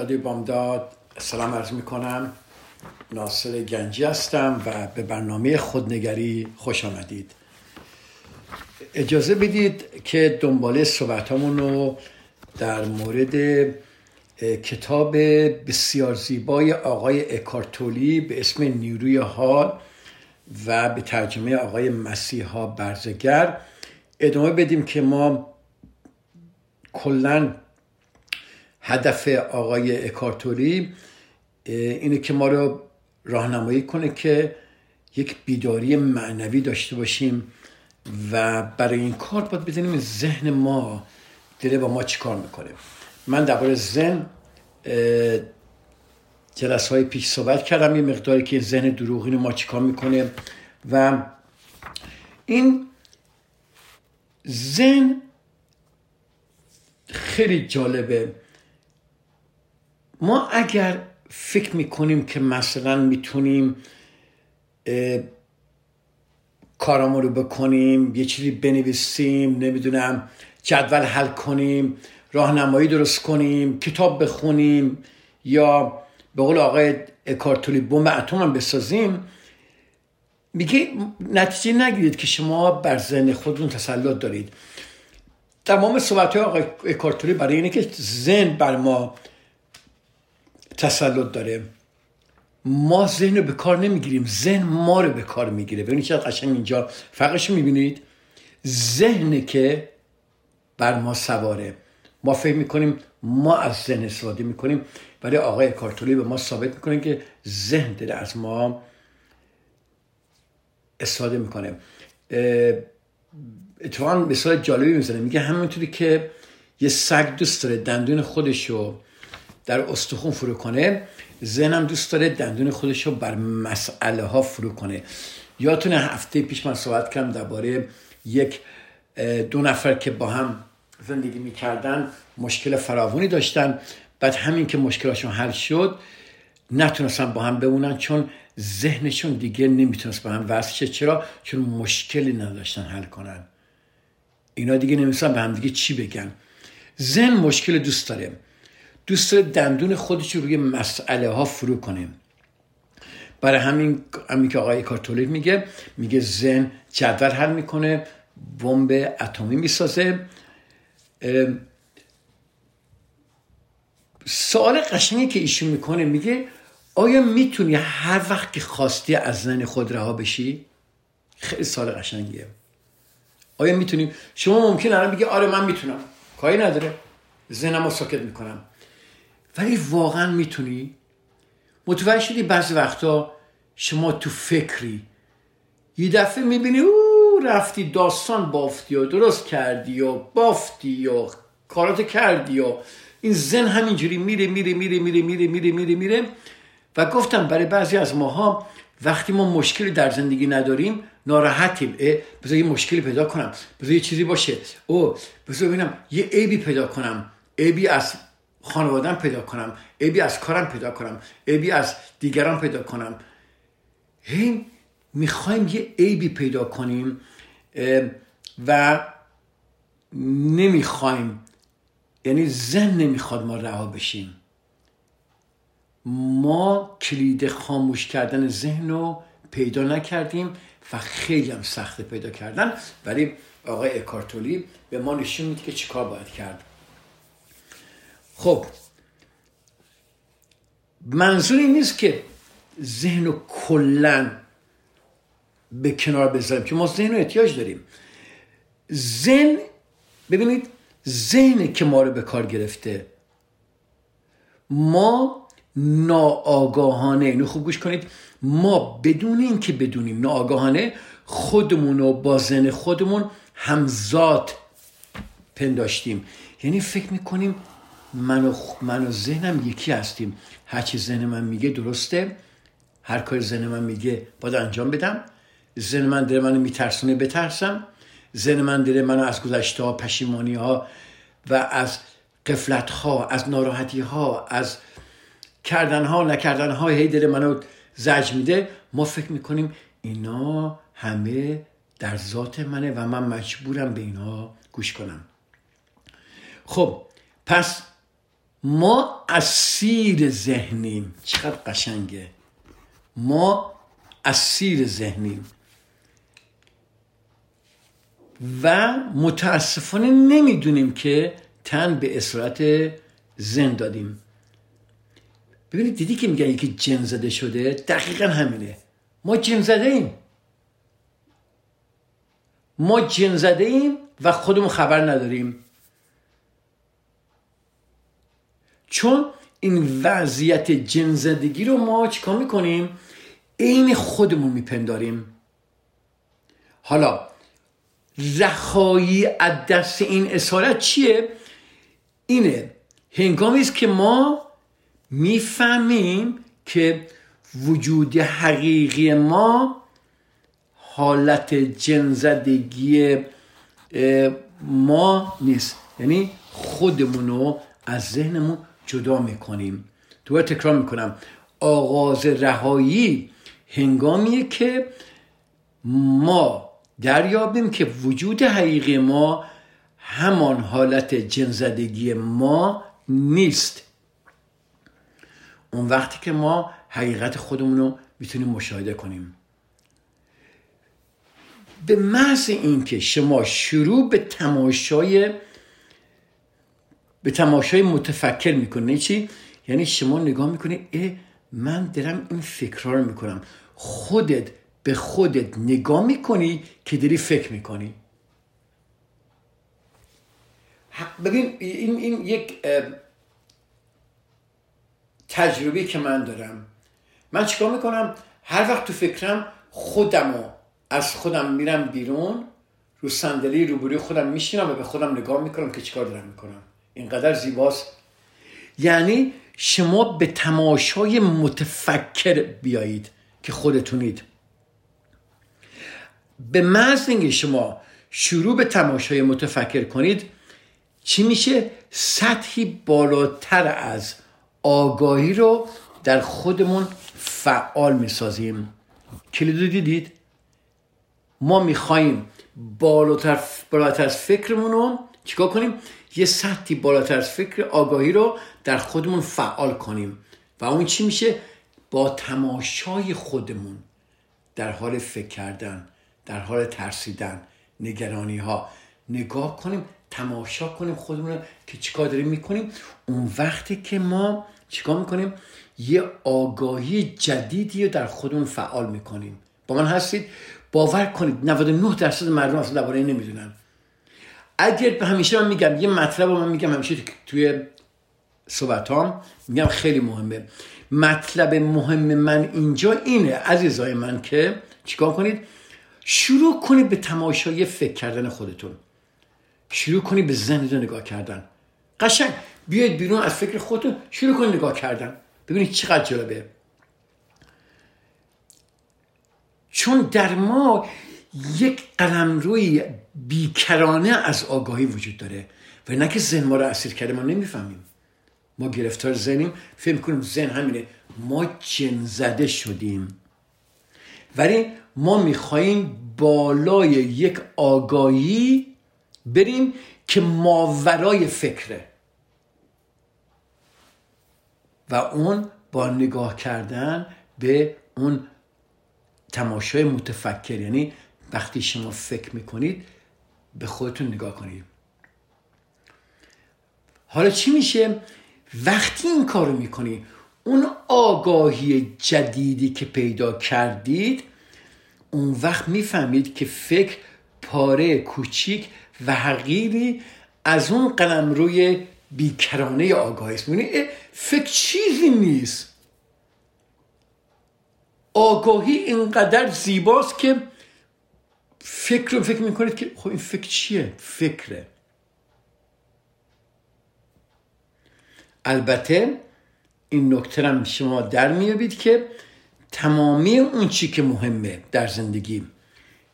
رادیو بامداد سلام عرض می کنم ناصر گنجی هستم و به برنامه خودنگری خوش آمدید. اجازه بدید که دنباله صحبت رو در مورد کتاب بسیار زیبای آقای اکارتولی به اسم نیروی حال و به ترجمه آقای مسیحا برزگر. ادامه بدیم که ما کلا هدف آقای اکارتوری اینه که ما رو راهنمایی کنه که یک بیداری معنوی داشته باشیم و برای این کار باید بدونیم ذهن ما داره با ما چیکار می‌کنه. من درباره ذهن جلس های پیش صحبت کردم یه مقداری که ذهن دروغین ما چیکار می‌کنه و این ذهن خیلی جالبه. ما اگر فکر می‌کنیم که مثلا می‌تونیم کارامو رو بکنیم یه چیزی بنویسیم نمی‌دونم جدول حل کنیم راهنمایی درست کنیم کتاب بخونیم یا به قول آقای اکارتولی بمب اتم هم بسازیم میگه نتیجه نگیرید که شما بر ذهن خودتون تسلط دارید. تمام صحبت های آقای اکارتولی برای اینه که ذهن بر ما تسلط داره ما ذهن رو به کار نمی‌گیریم. ذهن ما رو به کار می‌گیره. ببینید چقدر قشنگ اینجا فرقش می‌بینید. ذهن که بر ما سواره. ما فکر می‌کنیم ما از ذهن استفاده می‌کنیم. ولی آقای کارتولی به ما ثابت می‌کنه که ذهن داره از ما استفاده می‌کنه. اتفاقا مثال جالبی می‌زنه. میگه همونطوری که یه سگ دوست داره دندون خودشو در استخون فرو کنه ذهنم دوست داره دندون خودش رو بر مسئله ها فرو کنه. یادتونه هفته پیش من صحبت کردم درباره یک دو نفر که با هم زندگی می‌کردن مشکل فراوانی داشتن. بعد همین که مشکلاشون حل شد نتونستن با هم بمونن چون ذهنشون دیگه نمی‌تونست با هم وصل چرا؟ چون مشکلی نداشتن حل کنن. اینا دیگه نمی‌تونستن به هم دیگه چی بگن. ذهن مشکل دوست داره. دوست داره دندون خودش روی مسئله ها فرو کنه. برای همین همین که آقای کارتولیک میگه میگه زن جدول حل می‌کنه بمب اتمی می‌سازه. سوال قشنگی که ایشون می‌کنه میگه آیا می‌تونی هر وقت که خواستی از زن خود رها بشی؟ خیلی سوال قشنگیه. آیا می‌تونیم شما ممکن الان بگی آره من می‌تونم. کاری نداره. زنم رو ساکت می‌کنم. ولی واقعا می‌تونی؟ متوجه شدی بعضی وقتا شما تو فکری یه دفعه می‌بینی او رفتی داستان بافتی و درست کردی و بافتی و کارات کردی و این زن همینجوری میره میره میره میره میره میره میره میره. و گفتم برای بعضی از ماها وقتی ما مشکلی در زندگی نداریم ناراحتیم. بذار یه مشکلی پیدا کنم. بذار یه چیزی باشه. او بذار ببینم یه عیبی پیدا کنم. عیبی از خانوادم پیدا کنم عیبی از کارم پیدا کنم عیبی از دیگران پیدا کنم. هی می‌خوایم یه عیبی پیدا کنیم و نمی‌خوایم یعنی ذهن نمی‌خواد ما رها بشیم. ما کلید خاموش کردن ذهن رو پیدا نکردیم و خیلی هم سخته پیدا کردن. ولی آقای اکارتولی به ما نشون میده که چیکار باید کرد. خب منظور نیست که ذهن رو کلا به کنار بذاریم که ما ذهن رو احتیاج داریم. ذهن ببینید ذهنه که ما رو به کار گرفته. ما ناآگاهانه اینو خوب گوش کنید ما بدون اینکه بدونیم ناآگاهانه خودمون رو با ذهن خودمون همزاد پنداشتیم. یعنی فکر می‌کنیم من و, من و ذهنم یکی هستیم. هرچی ذهن من میگه درسته. هر کاری ذهن من میگه باید انجام بدم. ذهن من داره منو میترسونه بترسم. ذهن من داره منو از گذشته ها پشیمانی ها و از قفلت ها از ناراحتی ها از کردن ها نکردن ها هی داره منو زج میده. ما فکر می‌کنیم اینا همه در ذات منه و من مجبورم به اینا گوش کنم. خب پس ما اسیر ذهنیم. چقدر قشنگه. ما اسیر ذهنیم. و متاسفانه نمی‌دونیم که تن به اسرات زن دادیم. ببینید دیدی که میگن یکی جن زده شده؟ دقیقا همینه. ما جن زده ایم ما جن زده ایم و خودمون خبر نداریم. چون این وضعیت جن زدگی رو ما چیکار می‌کنیم؟ عین خودمون میپنداریم. حالا رخایی از دست این اسارت چیه؟ اینه هنگامی است که ما می‌فهمیم که وجود حقیقی ما حالت جنزدگی ما نیست. یعنی خودمون رو از ذهنمون جدا می‌کنیم. دوباره تکرار می‌کنم. آغاز رهایی هنگامیه که ما دریابیم که وجود حقیقی ما همان حالت جنزدگی ما نیست. اون وقتی که ما حقیقت خودمون رو می‌تونیم مشاهده کنیم. به محض اینکه شما شروع به تماشای به تماشای متفکر می‌کنه. چی؟ یعنی شما نگاه می‌کنی اه من دارم این فکرها رو می‌کنم. خودت به خودت نگاه می‌کنی که داری فکر می‌کنی. ببین این, این یک تجربه که من دارم. من چیکار می‌کنم؟ هر وقت تو فکرم خودمو از خودم میرم بیرون رو صندلی روبروی خودم میشینم و به خودم نگاه می‌کنم که چیکار دارم می‌کنم. اینقدر زیباست. یعنی شما به تماشای متفکر بیایید که خودتونید. به محض اینکه شما شروع به تماشای متفکر کنید چی میشه؟ سطحی بالاتر از آگاهی رو در خودمون فعال می‌سازیم. کلیدو دیدید؟ ما می‌خواهیم بالاتر, بالاتر از فکرمون رو چیکار کنیم؟ یه سطحی بالاتر از فکر آگاهی رو در خودمون فعال کنیم. و اون چی میشه؟ با تماشای خودمون در حال فکر کردن در حال ترسیدن نگرانی ها نگاه کنیم تماشا کنیم خودمون که چیکار داریم می‌کنیم؟ اون وقتی که ما چیکار می‌کنیم؟ یه آگاهی جدیدی رو در خودمون فعال می‌کنیم. با من هستید؟ باور کنید 99 درصد مردم اصلا درباره نمی‌دونن. اگر همیشه من میگم یه مطلب رو من میگم همیشه توی صحبت میگم خیلی مهمه. مطلب مهم من اینجا اینه عزیزای من که چیکار کنید؟ شروع کنید به تماشای فکر کردن خودتون. شروع کنید به ذهنتون نگاه کردن. قشنگ. بیاید بیرون از فکر خودتون شروع کنید نگاه کردن. ببینید چقدر جالبه. چون در ما یک روی بیکرانه از آگاهی وجود داره و نه که ذهن ما رو اسیر کرده ما نمی‌فهمیم. ما گرفتار ذهنیم. فکر کنیم ذهن همینه. ما جن زده شدیم. ولی ما میخواییم بالای یک آگاهی بریم که ماورای فکره. و اون با نگاه کردن به اون تماشای متفکر یعنی وقتی شما فکر می‌کنید به خودتون نگاه کنید. حالا چی میشه؟ وقتی این کارو می‌کنید اون آگاهی جدیدی که پیدا کردید اون وقت می‌فهمید که فکر پاره کوچیک و حقیری از اون قلم روی بیکرانه آگاهی است. فکر چیزی نیست. آگاهی اینقدر زیباست که فکر رو فکر می‌کنید که خب این فکر چیه؟ فکره البته این نکته هم شما در میابید که تمامی اون چی که مهمه در زندگی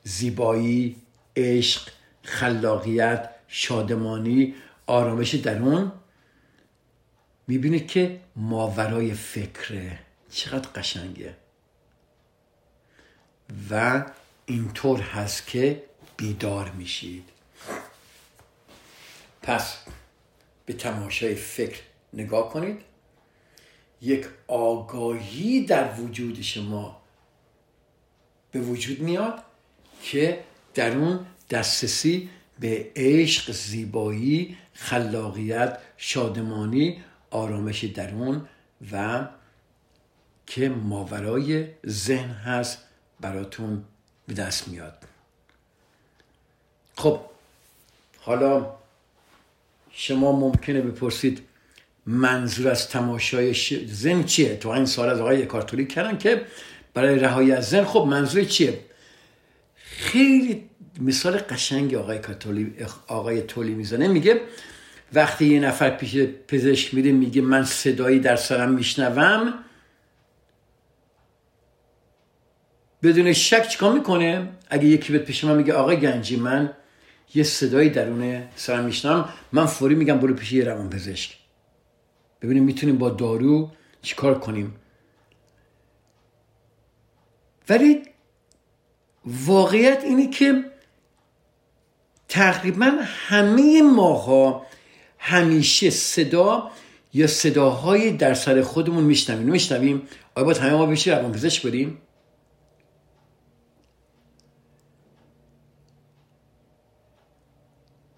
زیبایی عشق خلاقیت شادمانی آرامش درون می‌بینید که ماورای فکره چقدر قشنگه و اینطور هست که بیدار میشید. پس به تماشای فکر نگاه کنید. یک آگاهی در وجود شما به وجود میاد که در اون دسترسی به عشق زیبایی خلاقیت شادمانی آرامش درون و که ماورای ذهن هست براتون به دست میاد. خب حالا شما ممکنه بپرسید منظور از تماشای زن چیه؟ تو این سال از آقای کارتوری کردن که برای رهایی از زن خب منظور چیه؟ خیلی مثال قشنگ آقای کاتولی آقای تولی می‌زنه میگه وقتی یه نفر پیش پزشک میره میگه من صدایی در سرم میشنوم بدون شک چیکار می‌کنه؟ اگه یکی به پیش من میگه آقای گنجی من یه صدایی درون سرم میشنم من فوری میگم برو پیش یه روان پزشک ببینیم می‌تونیم با دارو چیکار کنیم. ولی واقعیت اینه که تقریبا همه ماها همیشه صدا یا صداهای در سر خودمون میشنویم. میشنویم آیا باید همه ما بشه روان پزشک بریم؟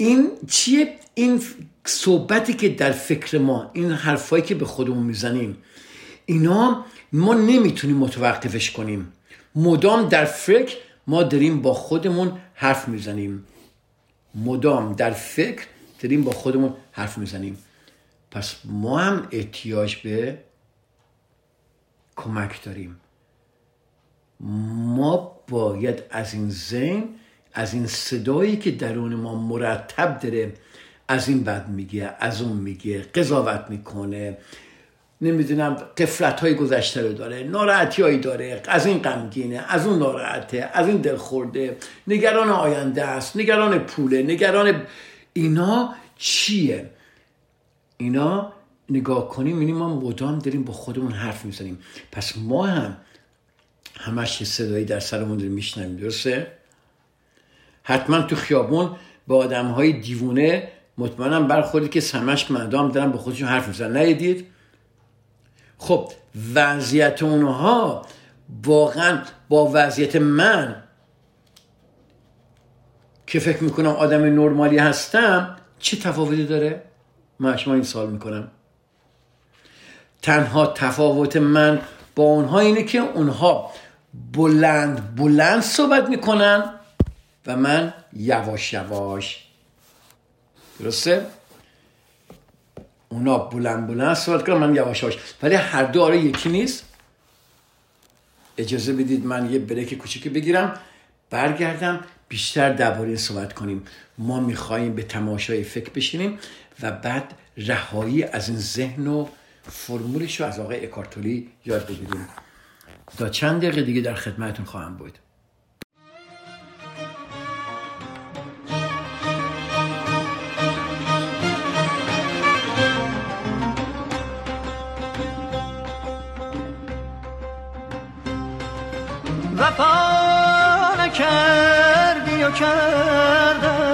این چیه؟ این صحبتی که در فکر ما این حرفایی که به خودمون می‌زنیم اینا ما نمی‌تونیم متوقفش کنیم. مدام در فکر ما داریم با خودمون حرف می‌زنیم. مدام در فکر داریم با خودمون حرف می‌زنیم. پس ما هم احتیاج به کمک داریم. ما باید از این ذهن از این صدایی که درون ما مرتب داره از این بد میگه از اون میگه قضاوت می‌کنه نمی‌دونم قفلت های گذشته رو داره ناراحتی هایی داره از این غمگینه از اون ناراحته از این دلخورده نگران آینده است نگران پوله نگران اینا چیه؟ اینا نگاه کنیم اینی ما مدام داریم با خودمون حرف می‌زنیم. پس ما هم همش صدایی در سرمون داریم میشنیم درسته؟ حتما تو خیابون با آدم های دیوونه مطمئنم برخوردی که سمش مردم دارن با خودشون حرف می‌زنن. ندیدید خب وضعیت اونها واقعا با وضعیت من که فکر می‌کنم آدم نرمالی هستم چه تفاوتی داره؟ من شما این سال می‌کنم. تنها تفاوت من با اونها اینه که اونها بلند بلند صحبت می‌کنن و من یواش یواش. درسته؟ اونا بلند بلند صحبت کنن من یواش یواش. ولی هر دو آره یکی نیست. اجازه بدید من یه بریک کوچیکی بگیرم برگردم بیشتر درباره صحبت کنیم. ما می‌خواهیم به تماشای فکر بشینیم و بعد رهایی از این ذهن و فرمولش رو از آقای اکارتولی یاد بگیریم. تا چند دقیقه دیگه در خدمتون خواهم بود. وفا نکردی و کردم.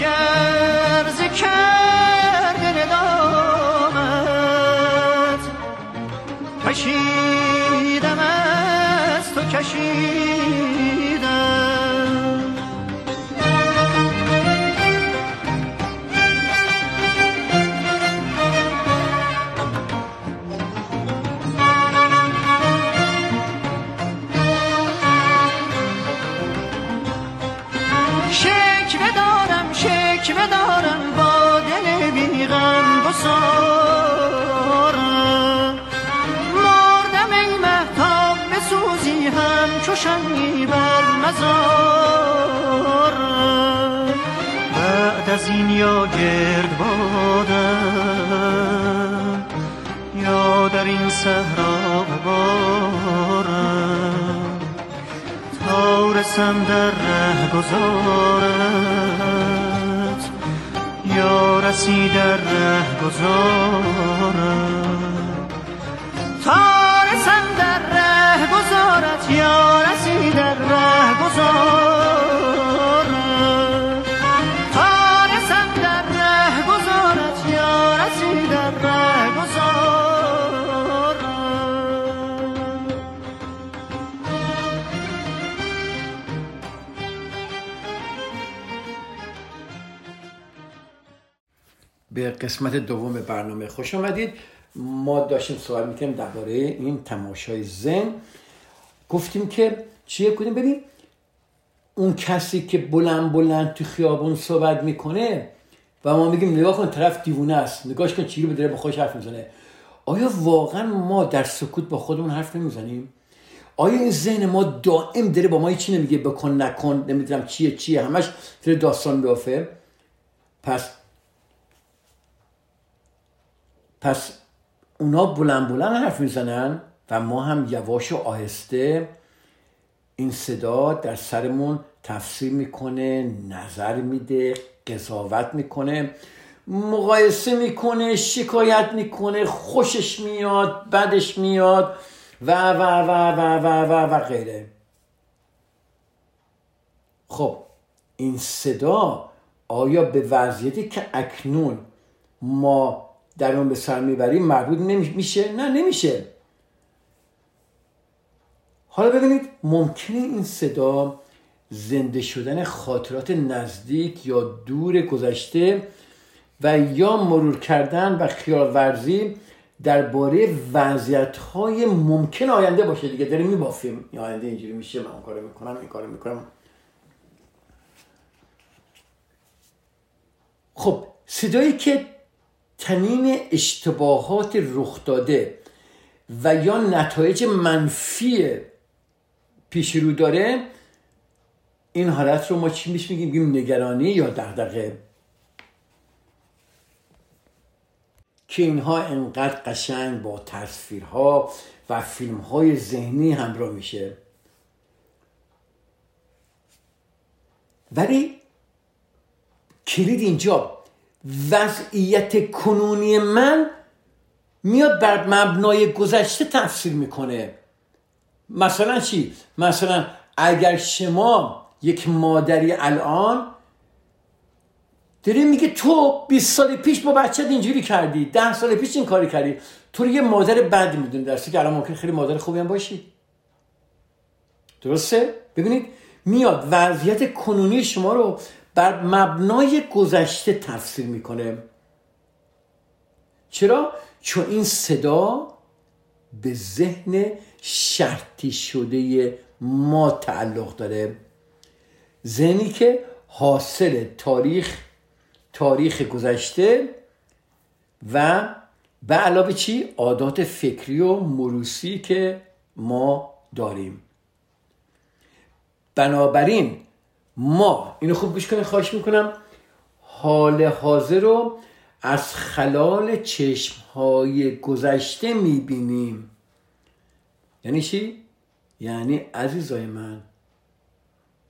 Yeah. این یا گرد بادم یا در این صحرا بارم تا رسم در ره گذارت یا رسی در ره گذارت. تا رسم در ره گذارت یا رسی در ره گذارت. به قسمت دوم برنامه خوش آمدید. ما داشتیم صحبت می‌کنیم درباره این تماشای زن گفتیم که چیه؟ کنیم ببین اون کسی که بلند بلند تو خیابون صحبت می‌کنه و ما میگیم نگاه کن طرف دیوونه است. نگاهش کن چی رو داره با خودش حرف می‌زنه. آیا واقعا ما در سکوت با خودمون حرف نمی‌زنیم؟ آیا این ذهن ما دائم داره با ما چی نمیگه؟ بکن نکن نمی‌دونم چیه چیه همش داره داستان بیافه پس پس اونا بلند بلند حرف می‌زنن و ما هم یواش و آهسته این صدا در سرمون تفسیر می‌کنه نظر میده قضاوت می‌کنه مقایسه می‌کنه شکایت می‌کنه خوشش میاد بدش میاد و و و و و و و غیره. خب این صدا آیا به وضعیتی که اکنون ما در اون به سر می‌بریم مربوط نمیشه نه نمیشه. حالا ببینید ممکنه این صدا زنده شدن خاطرات نزدیک یا دور گذشته و یا مرور کردن و خیال ورزی درباره وضعیت های ممکن آینده باشه دیگه. داریم میبافیم. یا آینده اینجوری میشه من اون کارو می‌کنم این کارو می‌کنم. خب صدایی که تنین اشتباهات رخ داده و یا نتایج منفی پیش رو داره این حالت رو ما چی میش میگیم؟ میگیم نگرانی یا دغدغه. که اینها انقدر قشنگ با تصویرها و فیلم های ذهنی همراه میشه. ولی کلید اینجا. وضعیت کنونی من میاد بر مبنای گذشته تفسیر می‌کنه مثلا چی؟ مثلا اگر شما یک مادری الان داری میگه تو 20 سال پیش با بچت اینجوری کردی ده سال پیش این کاری کردی تو رو یه مادر بد می‌دونی درسته که الان ممکن خیلی مادر خوبی هم باشی درسته؟ ببینید میاد وضعیت کنونی شما رو بر مبنای گذشته تفسیر می‌کنه. چرا؟ چون این صدا به ذهن شرطی شده ما تعلق داره. ذهنی که حاصل تاریخ تاریخ گذشته و به علاوه چی؟ عادات فکری و مروسی که ما داریم. بنابراین ما اینو خوب گوش کنید خواهش می‌کنم. حال حاضر رو از خلال چشم های گذشته می‌بینیم. یعنی چی؟ یعنی عزیزای من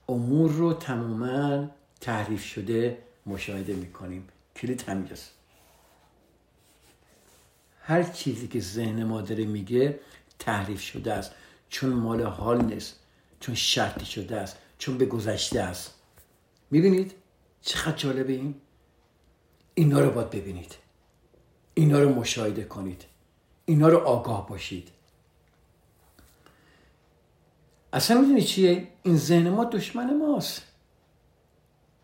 امور رو تماما تعریف شده مشاهده می‌کنیم. کلید همینجاست. هر چیزی که ذهن ما داره میگه تحریف شده است. چون مال حال نیست چون شرطی شده است. چون به گذشته است. می‌بینید چقدر جالبه این؟ اینا رو باید ببینید. اینا رو مشاهده کنید. اینا رو آگاه باشید. اصلا می‌دونی چیه؟ این ذهن ما دشمن ماست.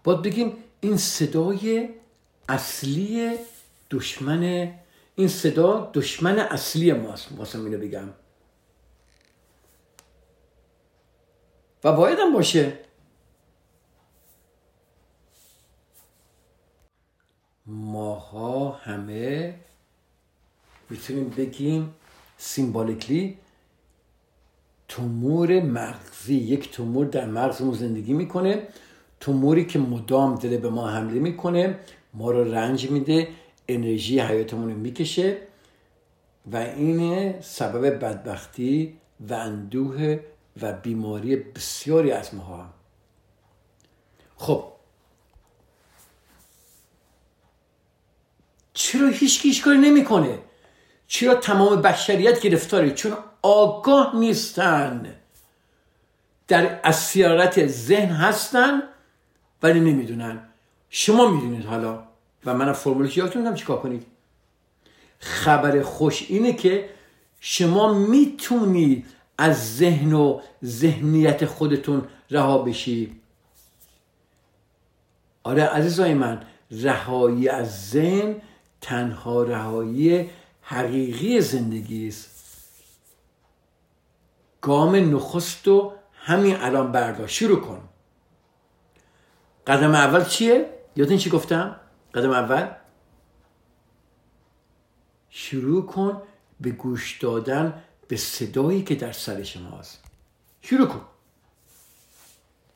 باید بگیم این صدای اصلی دشمن این صدا دشمن اصلی ماست. واسه اینو بگم. و باید هم باشه. ماها همه می‌تونیم بگیم سیمبالیکلی تومور مغزی یک تومور در مغزمون زندگی می‌کنه. توموری که مدام داره به ما حمله می‌کنه ما رو رنج میده انرژی حیاتمون رو می‌کشه و این سبب بدبختی و اندوه و بیماری بسیاری از ماها خب. چرا هیچ هیچ کاری نمی‌کنه؟ چرا تمام بشریت گرفتاره؟ چون آگاه نیستن. در اسیارت ذهن هستن ولی نمی‌دونن. شما می‌دونید حالا. و من فرمولش یادتون میدم چیکار کنید. خبر خوش اینه که شما می‌تونید از ذهن و ذهنیت خودتون رها بشی آره عزیزای من رهایی از ذهن تنها رهایی حقیقی زندگی است گام نخست و همین الان بردار شروع کن قدم اول چیه؟ یادتون چی گفتم؟ قدم اول شروع کن به گوش دادن به صدایی که در سر شماست. شروع کن.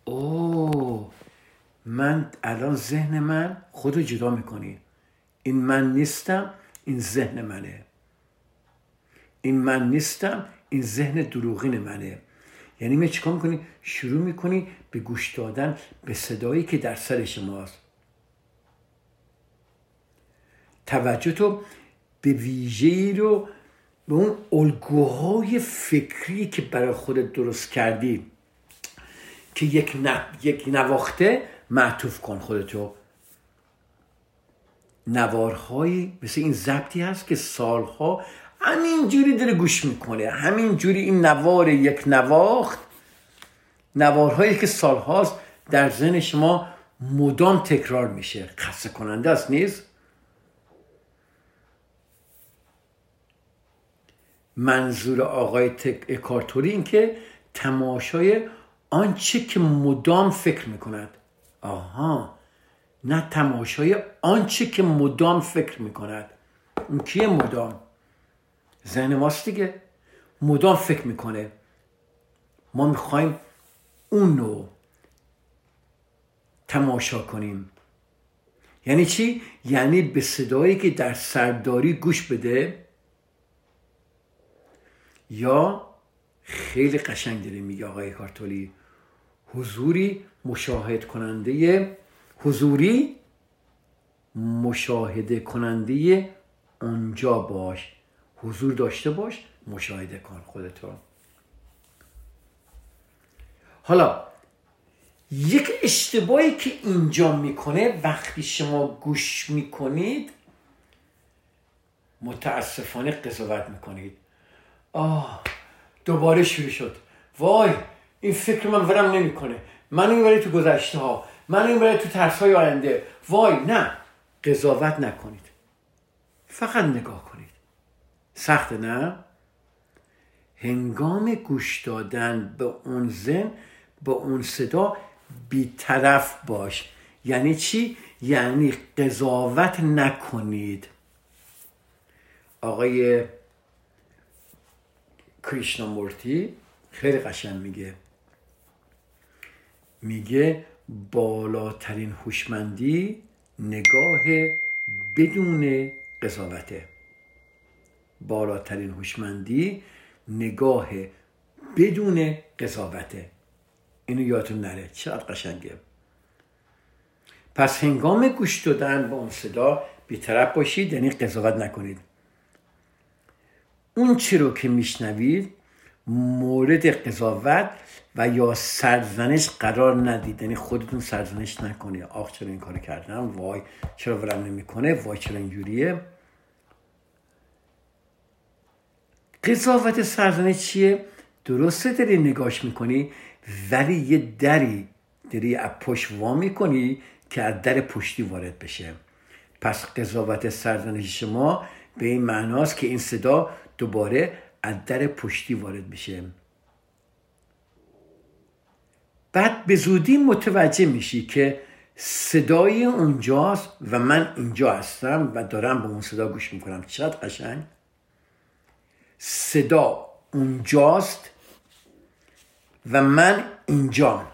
اوه من الان ذهن من خود رو جدا می‌کنی این من نیستم این ذهن منه. این من نیستم این ذهن دروغین منه. یعنی می چیکار می‌کنی؟ شروع می‌کنی به گوش دادن به صدایی که در سر شماست. توجه تو به ویژه رو به اون الگوهای فکری که برای خودت درست کردی که یک, یک نواخته معطوف کن خودتو. نوارهایی مثل این ضبطی هست که سالها همینجوری داره گوش می‌کنه. همینجوری این نوار یک نواخت نوارهایی که سالهاست در ذهن شما مدام تکرار میشه. خسته کننده است نیست؟ منظور آقای اکارتوری این که تماشای آنچه که مدام فکر می‌کند. آها. نه تماشای آنچه که مدام فکر می‌کند. اون کیه مدام؟ ذهن ماست دیگه. مدام فکر می‌کنه. ما می‌خوایم اونو تماشا کنیم. یعنی چی؟ یعنی به صدایی که در سرداری گوش بده یا خیلی قشنگ داره میگه آقای کارتولی. حضوری مشاهد کننده حضوری مشاهده کننده اونجا باش. حضور داشته باش مشاهده کن خودتو. حالا یک اشتباهی که اینجا می‌کنه وقتی شما گوش می‌کنید متاسفانه قضاوت می‌کنید. آه دوباره شروع شد. وای این فکر من ورم نمی‌کنه. من این تو گذشته ها من این تو ترس های آینده. وای نه. قضاوت نکنید. فقط نگاه کنید. سخت نه؟ هنگام گوش دادن به اون زن به اون صدا بیطرف باش. یعنی چی؟ یعنی قضاوت نکنید. آقای کریشنامورتی خیلی قشنگ میگه. میگه بالاترین هوشمندی نگاه بدون قضاوته بالاترین هوشمندی نگاه بدون قضاوته اینو یادتون نره. چقدر قشنگه. پس هنگام گوش دادن به اون صدا بیطرف باشید یعنی قضاوت نکنید. اون چی رو که میشنوید مورد قضاوت و یا سرزنش قرار ندید. یعنی خودتون سرزنش نکنید. آخ چرا این کار کردم؟ وای چرا ورم نمی‌کنه؟ وای چرا اینجوریه؟ قضاوت سرزنش چیه؟ درسته داری نگاش می‌کنی ولی یه دری داری از پشت وا می‌کنی که از در پشتی وارد بشه. پس قضاوت سرزنش شما به این معناست که این صدا دوباره از در پشتی وارد بشه بعد به زودی متوجه میشی که صدای اونجاست و من اینجا هستم و دارم به اون صدا گوش می‌کنم. چقدر قشنگ؟ صدا اونجاست و من اینجام.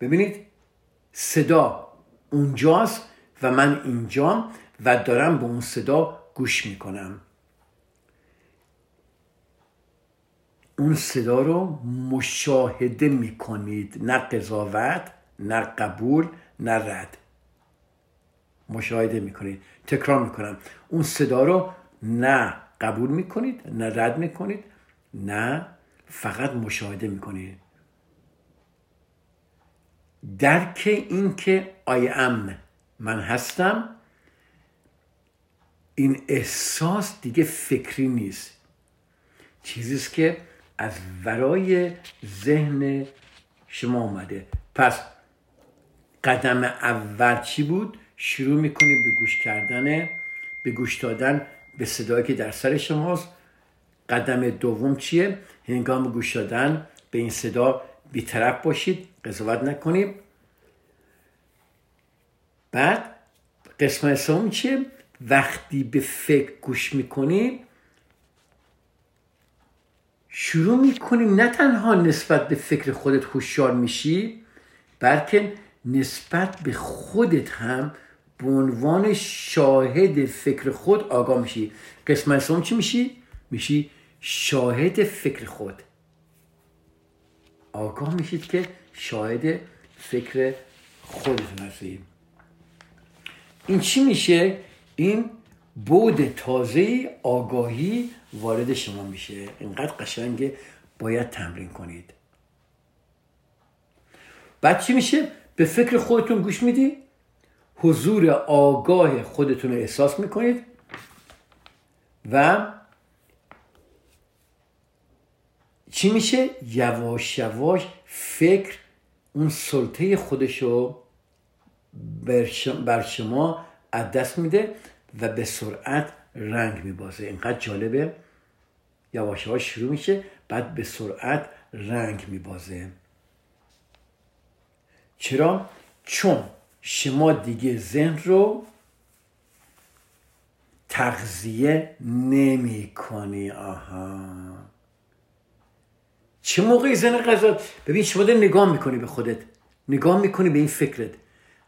ببینید صدا اونجاست و من اینجام و دارم به اون صدا گوش می‌کنم. اون صدا رو مشاهده می‌کنید. نه قضاوت نه قبول نه رد. مشاهده می‌کنید. تکرار می‌کنم. اون صدا رو نه قبول می‌کنید نه رد می‌کنید نه فقط مشاهده می‌کنید. درک این که آی ام من هستم این احساس دیگه فکری نیست. چیزیست که از ورای ذهن شما اومده. پس قدم اول چی بود؟ شروع می‌کنید به گوش کردن به گوش دادن به صدایی که در سر شماست. قدم دوم چیه؟ هنگام گوش دادن به این صدا بیطرف باشید قضاوت نکنید. بعد قسمت سوم چیه؟ وقتی به فکر گوش می‌کنید شروع می‌کنی نه تنها نسبت به فکر خودت هوشیار میشی بلکه نسبت به خودت هم به عنوان شاهد فکر خود آگاه میشی قسمت سوم چی میشی؟ میشی شاهد فکر خود آگاه میشید که شاهد فکر خودتون هستید این چی میشه؟ این بود تازه آگاهی وارد شما میشه اینقدر قشنگه باید تمرین کنید بعد چی میشه؟ به فکر خودتون گوش میدی؟ حضور آگاه خودتون رو احساس می‌کنید و چی میشه؟ یواش یواش فکر اون سلطه خودشو بر شما از دست میده و به سرعت رنگ میبازه. اینقدر جالبه. یواش یواش شروع میشه بعد به سرعت رنگ میبازه. چرا؟ چون شما دیگه ذهن رو تغذیه نمی کنی آها. چه موقعی ذهن قضاوت ببین شما داری نگاه می‌کنی به خودت. نگاه می‌کنی به این فکرت.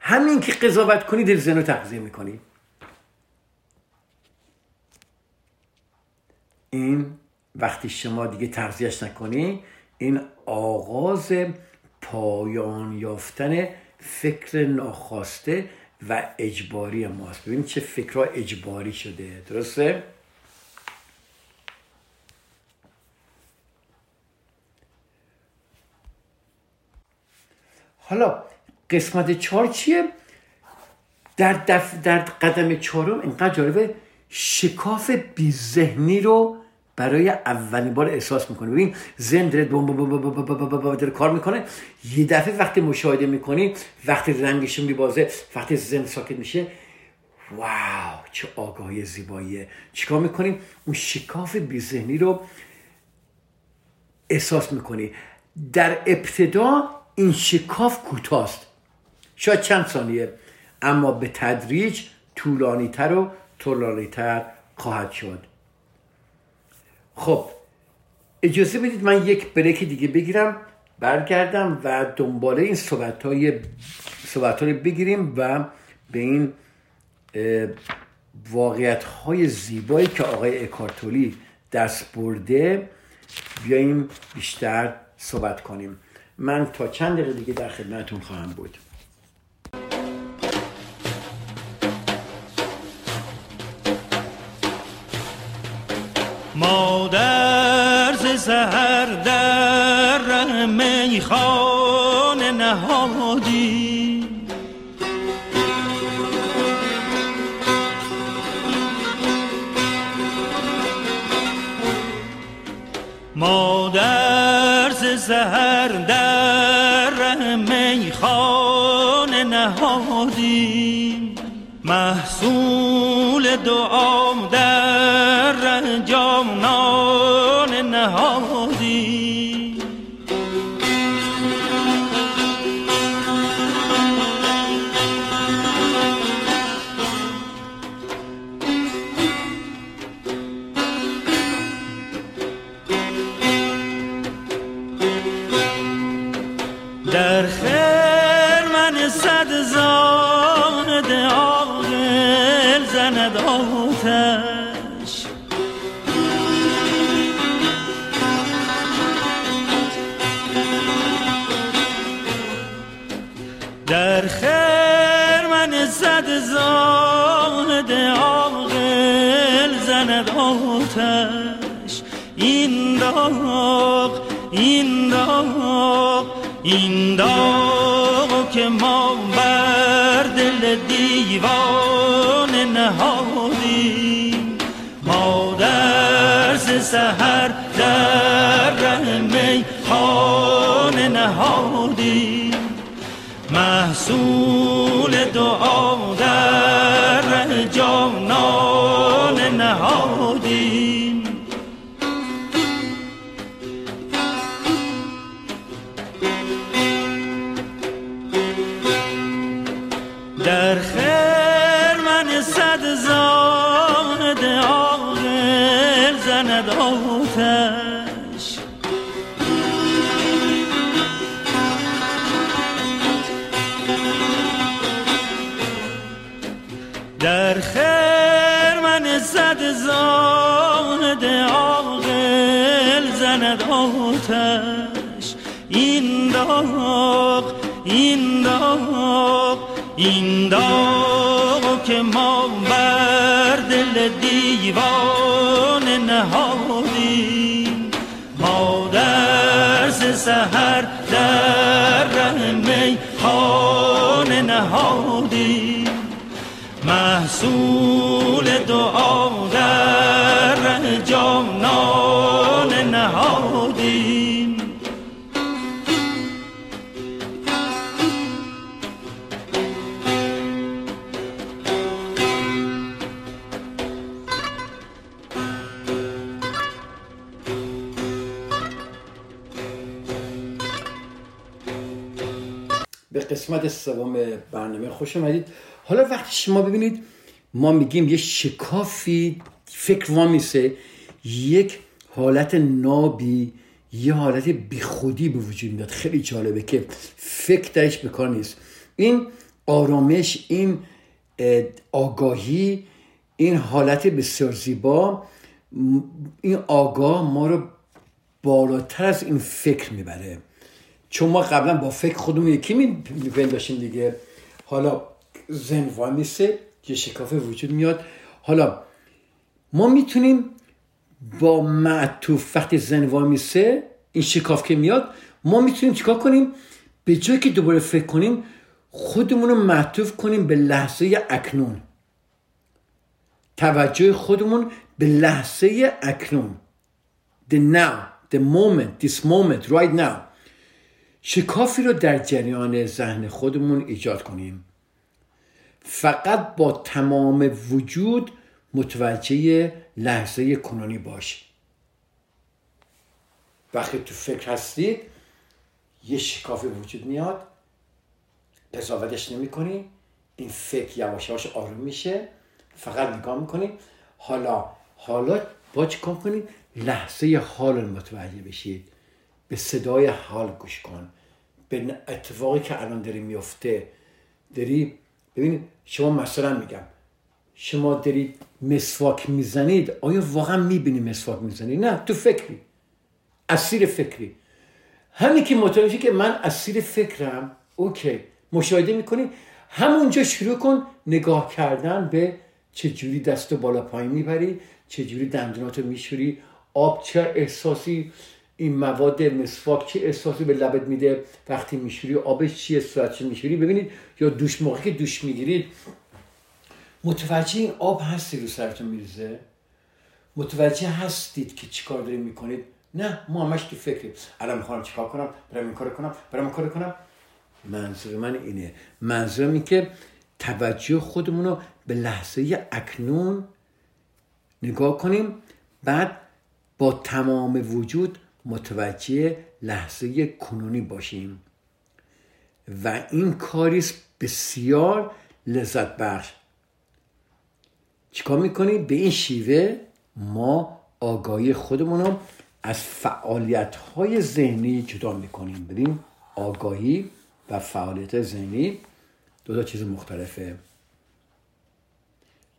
همین که قضاوت کنی دل ذهن رو تغذیه می‌کنی. این وقتی شما دیگه تغذیهش نکنی این آغاز پایان یافتن فکر ناخواسته و اجباری ماست ببین چه فکرها اجباری شده درسته؟ حالا قسمت چهار چیه؟ در. در قدم چهارم اینقدر جالبه شکاف بیذهنی رو برای اولین بار احساس می‌کنه ببین ذهن داره داره کار می‌کنه. یه دفعه وقتی مشاهده می‌کنی وقتی رنگش میبازه وقتی ذهن ساکت میشه واو چه آگاهی زیباییه. چیکار می‌کنیم؟ اون شکاف بیذهنی رو احساس می‌کنی. در ابتدا این شکاف کوتاست. شاید چند ثانیه. اما به تدریج طولانیتر و طولانیتر خواهد شد. خب اجازه بدید من یک بریک دیگه بگیرم برگردم و دنباله این صحبت های صحبت های بگیریم و به این واقعیت های زیبایی که آقای اکارتولی دست برده بیاییم بیشتر صحبت کنیم. من تا چند دقیقه دیگه در خدمتتون خواهم بود. مادر ز سهر در ره میخانه نهادی. ما در سهر در ره میخانه نهادیم محصول دعام سهر در ره میخانه نهادیم محصول دعا در جانان نهادیم قسمت سوم برنامه خوش آمدید حالا وقتی شما ببینید ما میگیم یه شکافی فکر وامیسه یک حالت نابی یه حالت بیخودی به وجود میاد. خیلی جالبه که فکر درش به کار نیست. این آرامش این اه، آگاهی این حالت بسیار زیبا این آگاه ما رو بالاتر از این فکر می‌بره. چون ما قبلا با فکر خودمون یکی میپنداشیم دیگه. حالا زن وامیسه یه شکاف وجود میاد. حالا ما می‌تونیم با معطوف وقتی زن وامیسه این شکاف که میاد ما می‌تونیم چیکار کنیم؟ به جای که دوباره فکر کنیم خودمون رو معطوف کنیم به لحظه اکنون. توجه خودمون به لحظه اکنون. The now the moment this moment right now. شکافی رو در جریان ذهن خودمون ایجاد کنیم. فقط با تمام وجود متوجه لحظه کنونی باش. وقتی تو فکر هستید یه شکافی وجود میاد قضاوتش نمی کنی این فکر یواش یواش آروم میشه فقط نگاه می‌کنی. حالا حالا با چیکار کنید لحظه حال متوجه بشید به صدای حال گوش کن. به اتفاقی که الان داری میفته داری ببینید شما مثلا میگم شما دارید مسواک می‌زنید آیا واقعا می‌بینی مسواک می‌زنید نه تو فکری اسیر فکری. همین که متوجه که من اسیر فکرم اوکی مشاهده می‌کنی همونجا شروع کن نگاه کردن به چه جوری دست و بالا پایین می‌بری چه جوری دندوناتو میشوری آب چه احساسی این مواد مسواک چه احساسی به لبت میده؟ وقتی میشوری آبش چیه؟ صورتش میشوری؟ ببینید یا دوش موقعی که دوش می‌گیرید متوجه این آب هستی رو سرتون میریزه؟ متوجه هستید که چیکار دارید می‌کنید؟ نه ما همش تو فکریم. الان می‌خوام چیکار کنم؟ برم این کار کنم؟ برم کار کنم؟ منظور من اینه. منظورم این که توجه خودمون رو به لحظه اکنون نگاه کنیم بعد با تمام وجود متوجه لحظه کنونی باشیم. و این کاری بسیار لذت بخش. چیکار می‌کنیم به این شیوه ما آگاهی خودمون رو از فعالیت های ذهنی جدا می‌کنیم. ببین آگاهی و فعالیت ذهنی دو تا چیز مختلفه.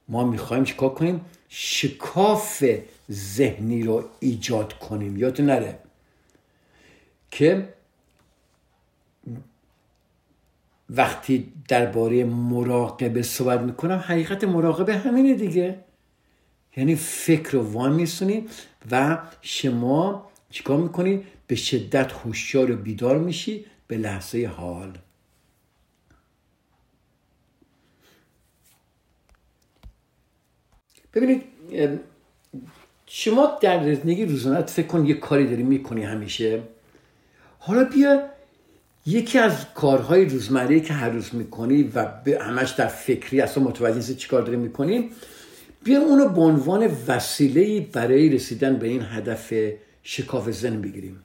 ما می‌خوایم چیکار کنیم؟ شکاف ذهنی رو ایجاد کنیم. یادتون نره که وقتی درباره مراقبه صحبت می‌کنم حقیقت مراقبه همینه دیگه. یعنی فکر رو وان میسونی و شما چیکار می‌کنی؟ به شدت هوشیار و بیدار میشی به لحظه حال. ببینید شما در زندگی روزانه فکر کن یه کاری داری می‌کنی همیشه. حالا بیا یکی از کارهای روزمره که هر روز می‌کنی و همش در فکری اصلا متوجه نیستی چی کار داری می‌کنی بیا اونو به عنوان وسیله برای رسیدن به این هدف شکاف زن بگیریم.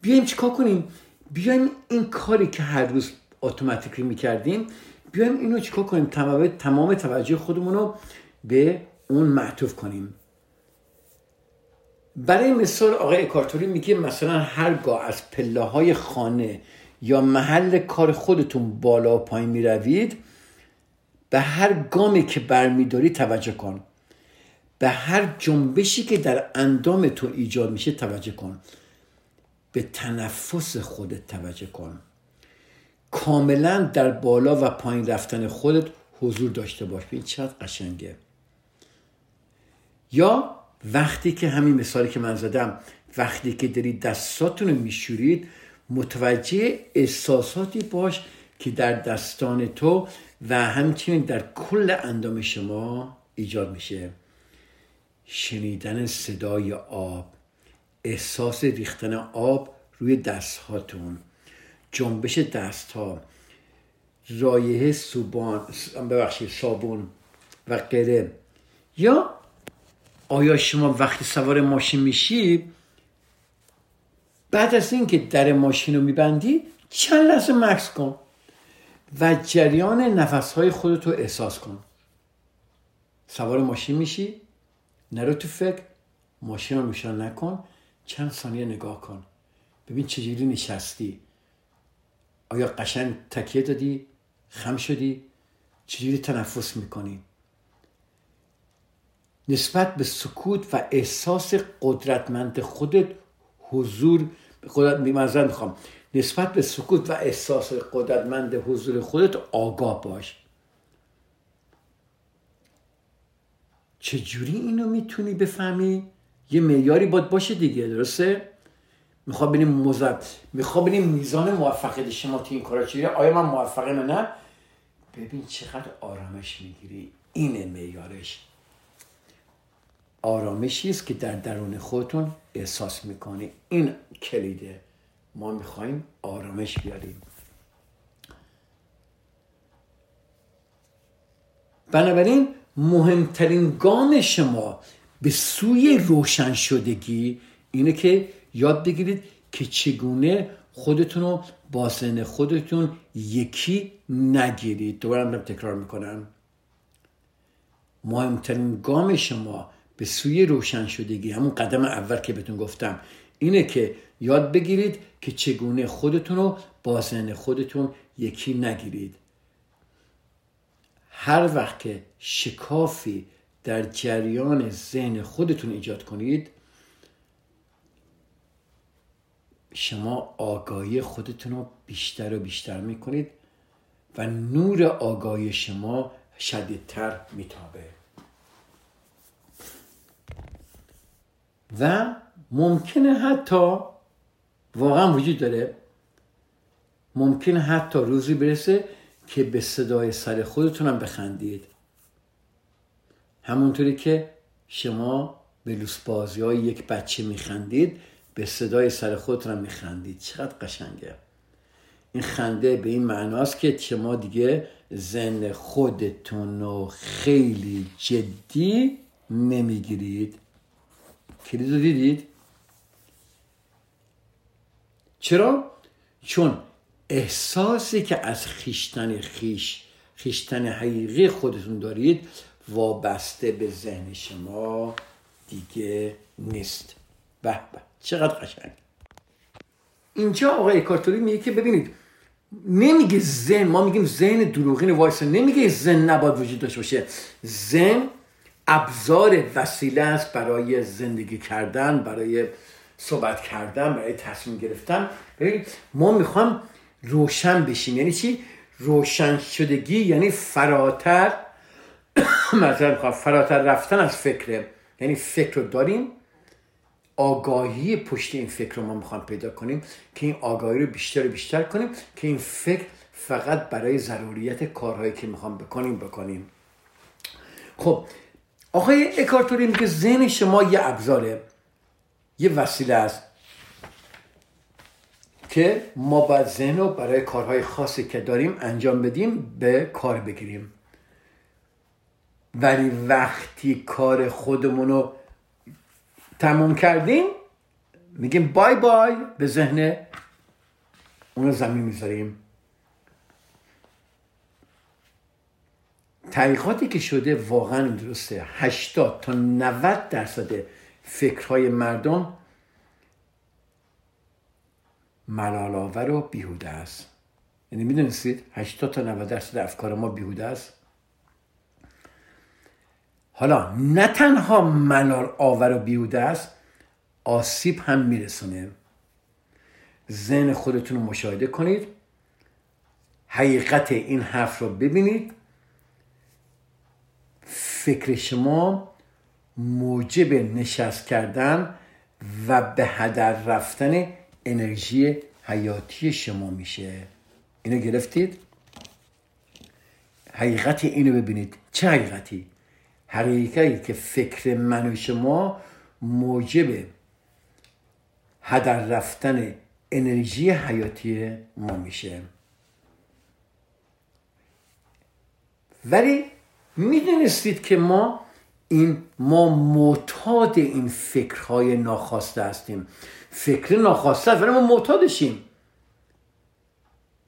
بیایم چیکار کنیم؟ بیایم این کاری که هر روز اتوماتیکلی می‌کردیم بیایم اینو چیکار کنیم؟ تمام تمام توجه خودمون رو به اون معطوف کنیم. برای مثال آقای اکارتوری میگه مثلا هرگاه از پله های خانه یا محل کار خودتون بالا و پایین می‌روید به هر گامی که برمیداری توجه کن. به هر جنبشی که در اندام تو ایجاد میشه توجه کن. به تنفس خودت توجه کن. کاملا در بالا و پایین رفتن خودت حضور داشته باش. این چقدر قشنگه. یا وقتی که همین مثالی که من زدم وقتی که دارید دستاتون رو میشورید متوجه احساساتی باش که در دستان تو و همچنین در کل اندام شما ایجاد میشه. شنیدن صدای آب احساس ریختن آب روی دست هاتون جنبش دست ها رایه سوبان ببخشید صابون و غیره. یا آیا شما وقتی سوار ماشین میشی بعد از اینکه در ماشین رو میبندی چند لحظه مکس کن و جریان نفس های خودت رو احساس کن. سوار ماشین میشی نرو تو فکر ماشین رو نشان نکن چند ثانیه نگاه کن. ببین چجوری نشستی. آیا قشنگ تکیه دادی خم شدی؟ چجوری تنفس می‌کنی؟ نسبت به سکوت و احساس قدرتمند خودت حضور قدرت می‌خوام. نسبت به سکوت و احساس قدرتمند حضور خودت آگاه باش. چجوری اینو می‌تونی بفهمی؟ یه معیاری باید باشه دیگه درسته؟ می‌خواد ببینیم مزد می‌خواد ببینیم میزان موفقیت شما تو این کارا چیه آیا من موفقم نه؟ ببین چقدر آرامش می‌گیری. اینه معیارش. آرامشی است که در درون خودتون احساس می‌کنی. این کلیده. ما می‌خوایم آرامش بیاریم. بنابراین مهمترین گام شما به سوی روشن شدگی اینه که یاد بگیرید که چگونه خودتون رو با سن خودتون یکی نگیرید. دوباره هم تکرار می‌کنم. مهمترین گام شما به سوی روشن شدگی همون قدم اول که بهتون گفتم. اینه که یاد بگیرید که چگونه خودتون رو با ذهن خودتون یکی نگیرید. هر وقت که شکافی در جریان ذهن خودتون ایجاد کنید شما آگاهی خودتون رو بیشتر و بیشتر می‌کنید و نور آگاهی شما شدیدتر میتابه. و ممکنه حتی واقعا وجود داره ممکنه حتی روزی برسه که به صدای سر خودتونم بخندید. همونطوری که شما به لوس بازی های یک بچه میخندید به صدای سر خودتونم میخندید. چقدر قشنگه. این خنده به این معناست که شما دیگه زن خودتون رو خیلی جدی نمی‌گیرید. کلید رو دیدید؟ چرا؟ چون احساسی که از خیشتن خیش خیشتن حقیقی خودتون دارید وابسته به ذهن شما دیگه نیست. به به. چقدر قشنگ. اینجا آقای کارتوری میگه که ببینید نمیگه زن ما میگیم ذهن دروغین وایسه نمیگه زن نباید وجود داشته باشه. زن ابزار وسیله است برای زندگی کردن برای صحبت کردن برای تصمیم گرفتن. ما می‌خوام روشن بشیم. یعنی چی؟ روشن شدگی یعنی فراتر مثلا می‌خوام فراتر رفتن از فکره یعنی فکر رو داریم. آگاهی پشت این فکر رو ما می‌خوام پیدا کنیم که این آگاهی رو بیشتر و بیشتر کنیم که این فکر فقط برای ضروریت کارهایی که می‌خوام بکنیم بکنیم. خب آقای اکارتوری میگه ذهن شما یه ابزاره. یه وسیله است که ما باید ذهن رو برای کارهای خاصی که داریم انجام بدیم به کار بگیریم. ولی وقتی کار خودمون رو تموم کردیم میگیم بای بای به ذهن اون رو زمین می‌ذاریم. تحقیقاتی که شده واقعا درسته. 80 تا 90 درصد فکرهای مردم ملالآور و بیهوده است. یعنی می‌دونستید 80 تا 90 درصد افکار ما بیهوده است؟ حالا نه تنها ملال آور و بیهوده است آسیب هم میرسونه. ذهن خودتون رو مشاهده کنید. حقیقت این حرف رو ببینید. فکر شما موجب نشست کردن و به هدر رفتن انرژی حیاتی شما میشه. اینو گرفتید؟ حقیقت اینو ببینید. چه حقیقتی؟ حقیقتی که فکر من و شما موجب هدر رفتن انرژی حیاتی ما میشه. ولی می‌دونستید که ما این ما معتاد این فکرهای ناخواسته هستیم. فکر ناخواسته ولی ما معتادشیم.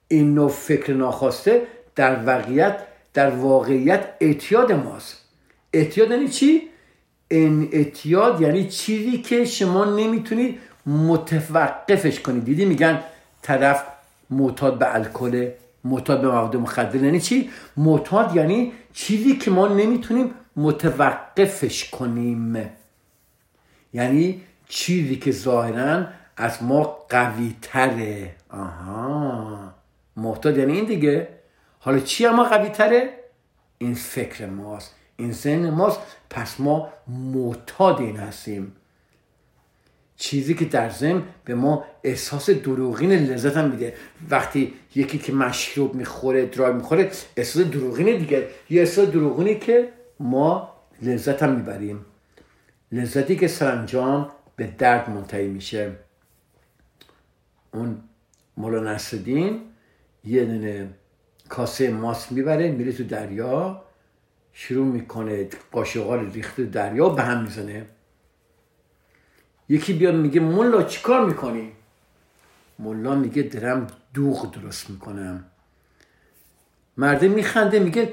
این نوع فکر ناخواسته در واقعیت در واقعیت اعتیاد ماست. اعتیاد یعنی چی؟ این اعتیاد یعنی چیزی که شما نمی‌تونید متوقفش کنید. دیدی میگن طرف معتاد به الکل معتاد به مواد مخدر. یعنی چی؟ معتاد یعنی چیزی که ما نمی‌تونیم متوقفش کنیم. یعنی چیزی که ظاهرا از ما قوی تره آها. معتاد یعنی این دیگه. حالا چی اما قوی تره این فکر ماست. این ذهن ماست. پس ما معتاد این هستیم. چیزی که در ذهن به ما احساس دروغین لذت هم میده. وقتی یکی که مشروب می‌خوره درای می‌خوره احساس دروغینه دیگه. یه احساس دروغینه که ما لذت هم می‌بریم. لذتی که سرانجام به درد منتهی میشه. اون مولا نصرالدین یه دونه کاسه ماست می‌بره میره تو دریا شروع می‌کنه قاشقال ریخته دریا به هم می‌زنه. یکی بیاد میگه ملا چیکار می‌کنی؟ ملا میگه درم دوغ درست می‌کنم. مرده میخنده میگه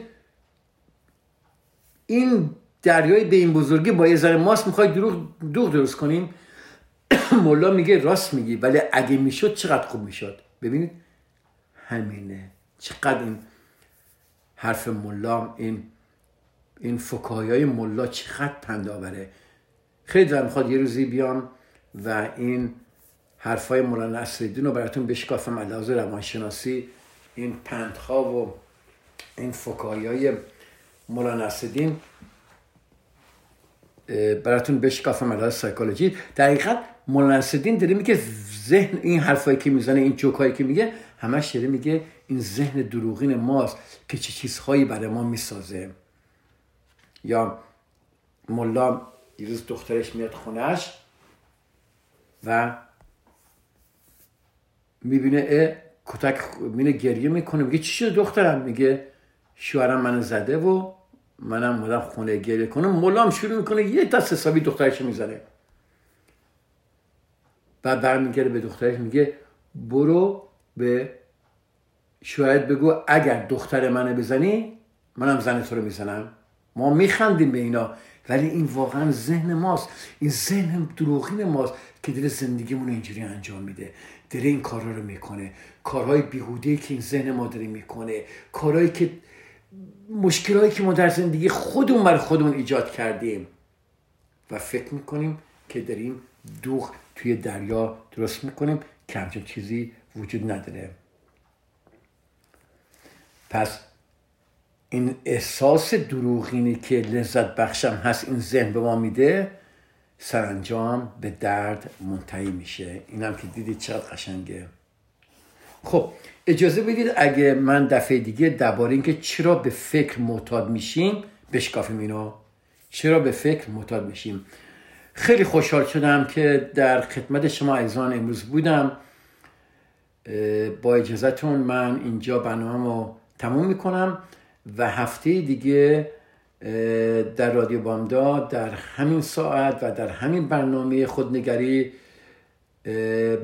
این دریای به این بزرگی با یه ذره ماست می‌خوای دوغ, دوغ درست کنیم ملا میگه راست میگی ولی اگه می‌شد چقدر خوب می‌شد؟ ببینید همینه. چقدر این حرف ملا این این فکایی های ملا چقدر پندآوره. خیلی دارم می‌خواد یه روزی بیام و این حرفای مولانا نصرالدین رو براتون بشکافم. علاوه روانشناسی این پندها و این فکایی های مولانا نصرالدین براتون بشکافم از سایکولوژی. در حقیقت مولانا نصرالدین داره میگه ذهن این حرفایی که می‌زنه این جوکایی که میگه همش داره میگه این ذهن دروغین ماست که چه چیزهایی برای ما می‌سازه. یا ملا یه روز دخترش میاد خونش و می‌بینه اه کتک می‌بینه گریه می‌کنه میگه چی شد دخترم؟ میگه شوهرم منو زده و منم مدام خونه گریه کنم. ملام شروع می‌کنه یه دست حسابی دخترش می‌زنه. بعد برمیگرده به دخترش میگه برو به شاید بگو اگر دختر منو بزنی منم زن تو رو می‌زنم. ما میخندیم به اینا. ولی این واقعا ذهن ماست. این ذهن دروغین ماست که دل زندگیمون اینجوری انجام میده. داره این کارها رو می‌کنه. کارهای بیهوده که این ذهن ما داره می‌کنه. کارهایی که مشکلهایی که ما در زندگی خودمون بر خودمون ایجاد کردیم. و فکر می‌کنیم که داریم دوغ توی دریا درست می‌کنیم که همچون چیزی وجود نداره. پس این احساس دروغینی که لذت بخشم هست این ذهن به ما میده سرانجام به درد منتهی میشه. این هم که دیدید چقدر قشنگه. خب اجازه بدید اگه من دفعه دیگه درباره اینکه چرا به فکر معتاد میشیم بشکافیم اینو. چرا به فکر معتاد میشیم؟ خیلی خوشحال شدم که در خدمت شما عزیزان امروز بودم. با اجازهتون من اینجا برنامه رو تموم می‌کنم. و هفته دیگه در رادیو بامداد در همین ساعت و در همین برنامه خودنگری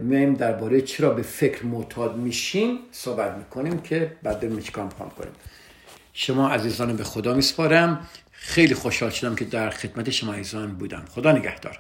میایم درباره چرا به فکر معتاد میشیم صحبت می‌کنیم که بعد بریم چیکار می‌خوام کنیم. شما عزیزان به خدا میسپارم. خیلی خوشحال شدم که در خدمت شما عزیزان بودم. خدا نگهدار.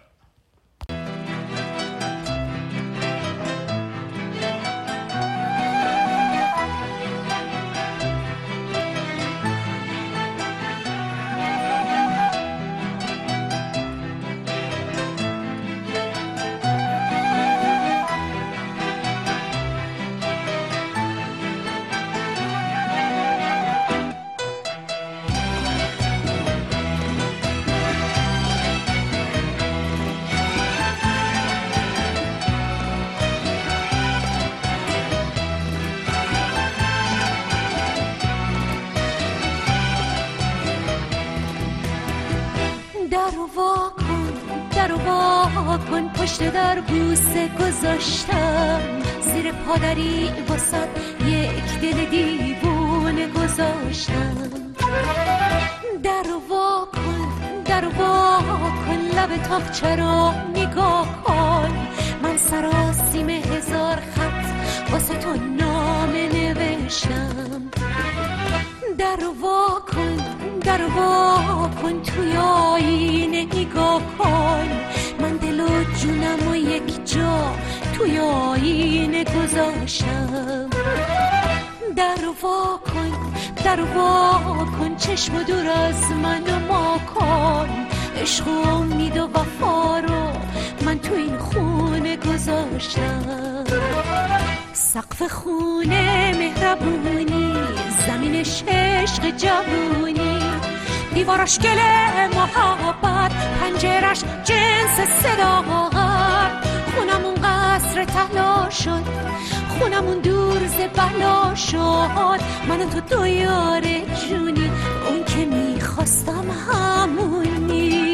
پشت در بوسه گذاشتم. زیر پادری واسد یک دل دیوونه گذاشتم. در وا کن در وا کن لب تاقچه رو نگاه کن. من سراسیم هزار خط واسه تو نامه نوشتم. در وا کن در وا کن توی آینه نگاه کن. جونم و یک جا توی آینه گذاشتم. در وا کن در وا کن چشم و دور از من و ما کن. عشق و امید و وفا رو من تو این خونه گذاشتم. سقف خونه مهربونی زمینش عشق جوونی. دیوارش گل محبت پنجرش جنس صداقت. خونمون قصر طلا شد خونمون دور ز بلا شد. من تو دو یار جونی اون که می‌خواستم همونی.